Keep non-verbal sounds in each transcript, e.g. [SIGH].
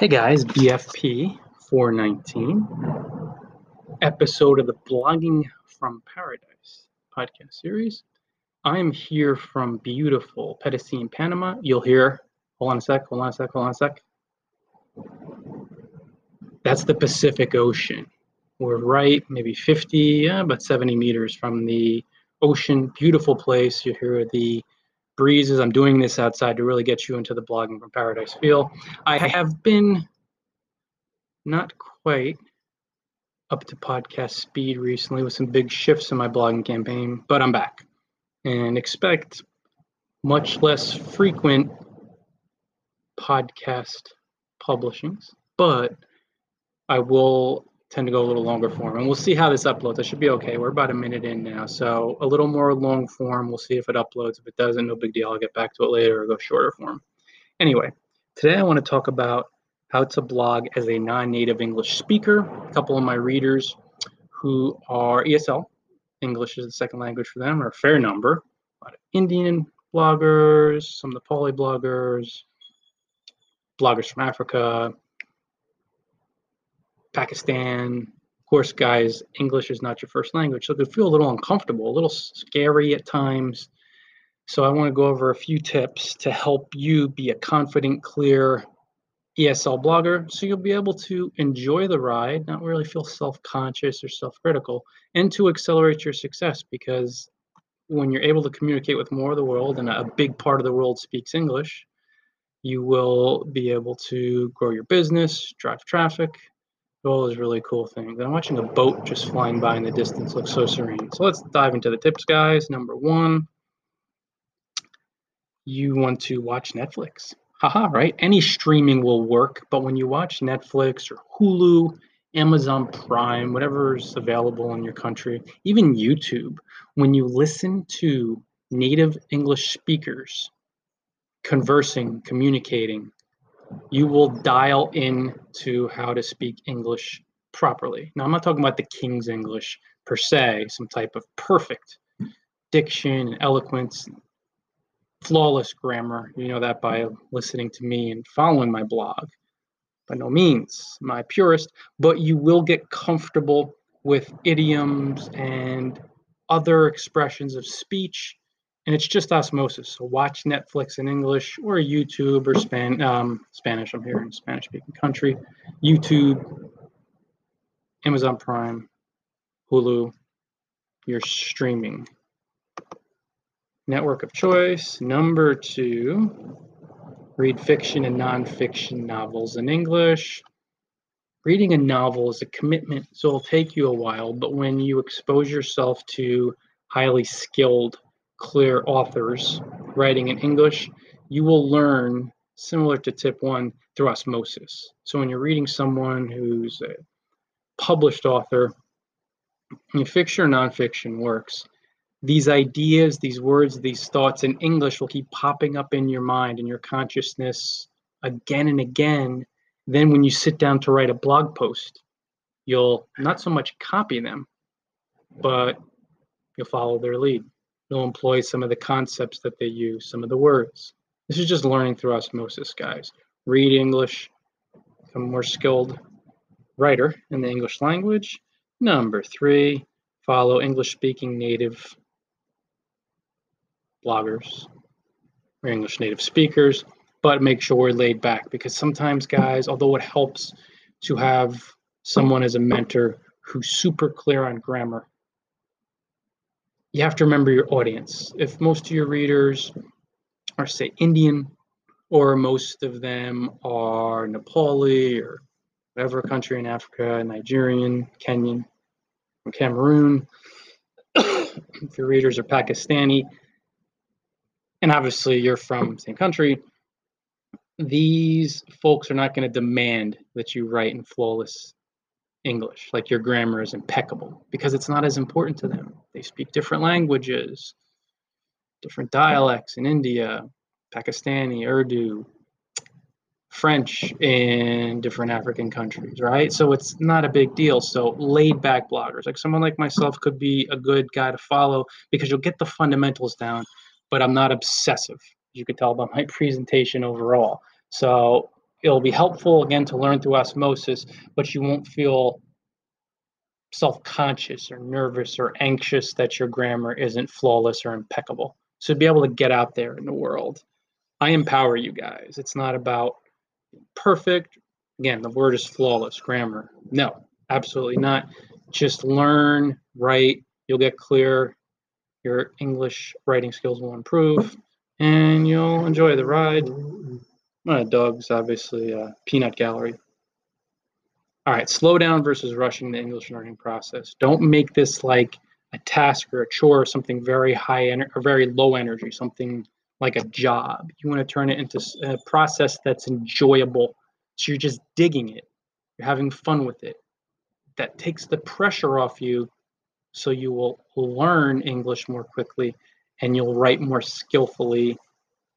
Hey guys, BFP 419, episode of the Blogging from Paradise podcast series. I'm here from beautiful Pedasi, Panama. You'll hear, hold on a sec, hold on a sec, hold on a sec. That's the Pacific Ocean. We're right, maybe 50, yeah, about 70 meters from the ocean. Beautiful place. You hear the breezes. I'm doing this outside to really get you into the blogging from paradise feel. I have been not quite up to podcast speed recently with some big shifts in my blogging campaign, but I'm back and expect much less frequent podcast publishings, but I will tend to go a little longer form. And we'll see how this uploads. I should be okay. We're about a minute in now. So a little more long form. We'll see if it uploads. If it doesn't, no big deal. I'll get back to it later or go shorter form. Anyway, today I want to talk about how to blog as a non-native English speaker. A couple of my readers who are ESL, English is the second language for them, are a fair number. A lot of Indian bloggers, some of the poly bloggers, bloggers from Africa, Pakistan. Of course, guys, English is not your first language, so it feel a little uncomfortable, a little scary at times. So I want to go over a few tips to help you be a confident, clear ESL blogger so you'll be able to enjoy the ride, not really feel self conscious or self critical, and to accelerate your success because when you're able to communicate with more of the world and a big part of the world speaks English, you will be able to grow your business, drive traffic, all those really cool things. I'm watching a boat just flying by in the distance, looks so serene. So let's dive into the tips, guys. Number one, you want to watch Netflix. Haha, right? Any streaming will work, but when you watch Netflix or Hulu, Amazon Prime, whatever's available in your country, even YouTube, when you listen to native English speakers conversing, communicating, you will dial in to how to speak English properly. Now, I'm not talking about the King's English per se, some type of perfect diction and eloquence, flawless grammar. You know that by listening to me and following my blog. By no means my purist, but you will get comfortable with idioms and other expressions of speech and it's just osmosis. So watch Netflix in English or YouTube or Span um, Spanish. I'm here in Spanish speaking country. YouTube, Amazon Prime, Hulu. You're streaming. Network of choice. Number two, read fiction and nonfiction novels in English. Reading a novel is a commitment, so it'll take you a while, but when you expose yourself to highly skilled clear authors writing in English, you will learn similar to tip one through osmosis. So when you're reading someone who's a published author, in fiction or nonfiction works, these ideas, these words, these thoughts in English will keep popping up in your mind and your consciousness again and again. Then when you sit down to write a blog post, you'll not so much copy them, but you'll follow their lead. They'll employ some of the concepts that they use, some of the words. This is just learning through osmosis, guys. Read English, become a more skilled writer in the English language. Number three, follow English speaking native bloggers or English native speakers, but make sure we're laid back because sometimes, guys, although it helps to have someone as a mentor who's super clear on grammar, you have to remember your audience. If most of your readers are, say, Indian, or most of them are Nepali or whatever country in Africa, Nigerian, Kenyan, Cameroon, [COUGHS] if your readers are Pakistani, and obviously you're from the same country, these folks are not going to demand that you write in flawless English, like your grammar is impeccable, because it's not as important to them. They speak different languages, different dialects in India, Pakistani, Urdu, French in different African countries, right? So it's not a big deal. So laid back bloggers, like someone like myself, could be a good guy to follow because you'll get the fundamentals down, but I'm not obsessive. As you could tell by my [LAUGHS] presentation overall. So it'll be helpful again to learn through osmosis, but you won't feel self-conscious or nervous or anxious that your grammar isn't flawless or impeccable. So be able to get out there in the world, I empower you guys. It's not about perfect. Again, the word is flawless grammar. No, absolutely not. Just learn, write. You'll get clear. Your English writing skills will improve, and you'll enjoy the ride. My dog's obviously a peanut gallery. All right, slow down versus rushing the English learning process. Don't make this like a task or a chore or something very high ener- or very low energy, something like a job. You want to turn it into a process that's enjoyable. So you're just digging it. You're having fun with it. That takes the pressure off you so you will learn English more quickly and you'll write more skillfully,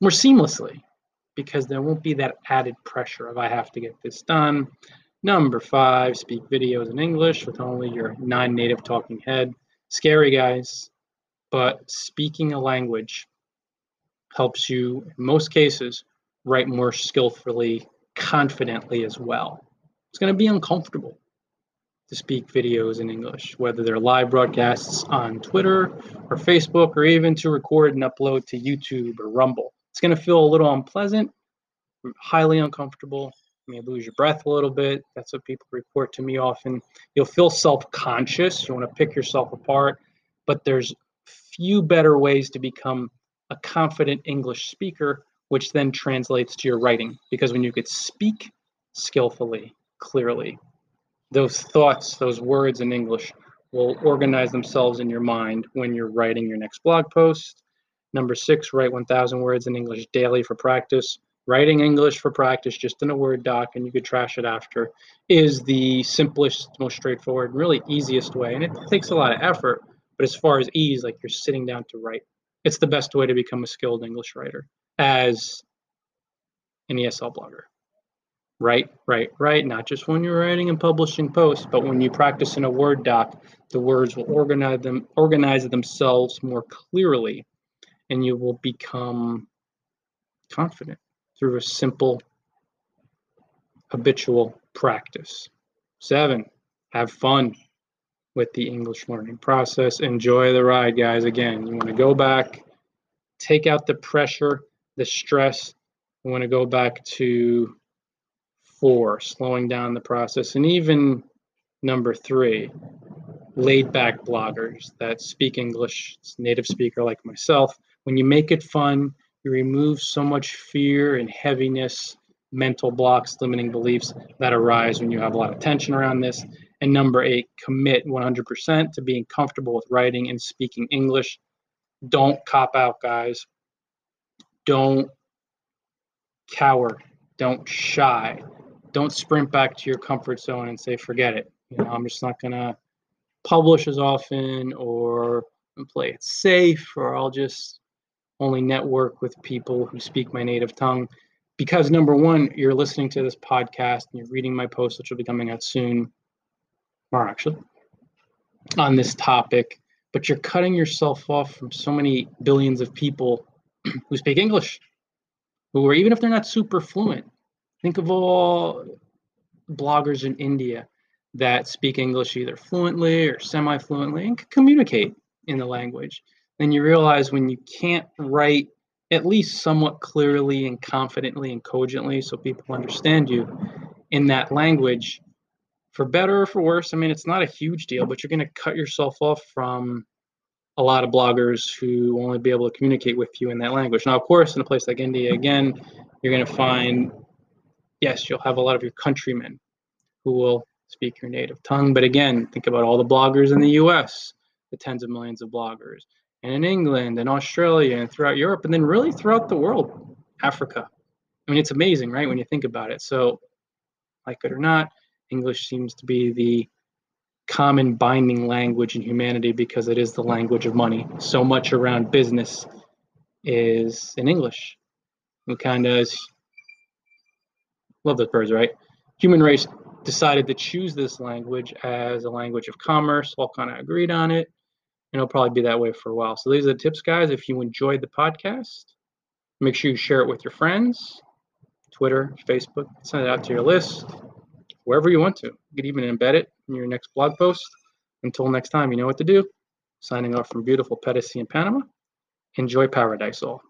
more seamlessly because there won't be that added pressure of I have to get this done. Number five, speak videos in English with only your non native talking head. Scary, guys, but speaking a language helps you, in most cases, write more skillfully, confidently as well. It's going to be uncomfortable to speak videos in English, whether they're live broadcasts on Twitter or Facebook, or even to record and upload to YouTube or Rumble. It's going to feel a little unpleasant, highly uncomfortable, may lose your breath a little bit. That's what people report to me often. You'll feel self-conscious. You want to pick yourself apart, but there's few better ways to become a confident English speaker, which then translates to your writing. Because when you could speak skillfully, clearly, those thoughts, those words in English will organize themselves in your mind when you're writing your next blog post. Number six, write 1,000 words in English daily for practice writing English for practice just in a Word doc and you could trash it after is the simplest, most straightforward, and really easiest way. And it takes a lot of effort, but as far as ease, like you're sitting down to write, it's the best way to become a skilled English writer as an ESL blogger. Write, write, write, not just when you're writing and publishing posts, but when you practice in a Word doc, the words will organize them organize themselves more clearly and you will become confident through a simple habitual practice. Seven, have fun with the English learning process. Enjoy the ride, guys. Again, you want to go back, take out the pressure, the stress. You want to go back to four, slowing down the process. And even number three, laid back bloggers that speak English, native speaker like myself. When you make it fun, you remove so much fear and heaviness, mental blocks, limiting beliefs that arise when you have a lot of tension around this. And number eight, commit 100% to being comfortable with writing and speaking English. Don't cop out, guys. Don't cower. Don't shy. Don't sprint back to your comfort zone and say, forget it. You know, I'm just not going to publish as often or play it safe or I'll just only network with people who speak my native tongue. Because number one, you're listening to this podcast and you're reading my post, which will be coming out soon, or actually, on this topic, but you're cutting yourself off from so many billions of people [CLEARS THROAT] who speak English, who are, even if they're not super fluent, think of all bloggers in India that speak English either fluently or semi fluently and can communicate in the language then you realize when you can't write at least somewhat clearly and confidently and cogently so people understand you in that language for better or for worse i mean it's not a huge deal but you're going to cut yourself off from a lot of bloggers who only be able to communicate with you in that language. Now of course in a place like india again you're going to find yes you'll have a lot of your countrymen who will speak your native tongue but again think about all the bloggers in the us the tens of millions of bloggers and in England and Australia and throughout Europe and then really throughout the world, Africa. I mean, it's amazing, right, when you think about it. So, like it or not, English seems to be the common binding language in humanity because it is the language of money. So much around business is in English. We kind of love those birds, right? Human race decided to choose this language as a language of commerce. All kind of agreed on it and it'll probably be that way for a while. So these are the tips, guys. If you enjoyed the podcast, make sure you share it with your friends. Twitter, Facebook. Send it out to your list, wherever you want to. You could even embed it in your next blog post. Until next time, you know what to do. Signing off from beautiful Pedasi in Panama. Enjoy paradise all.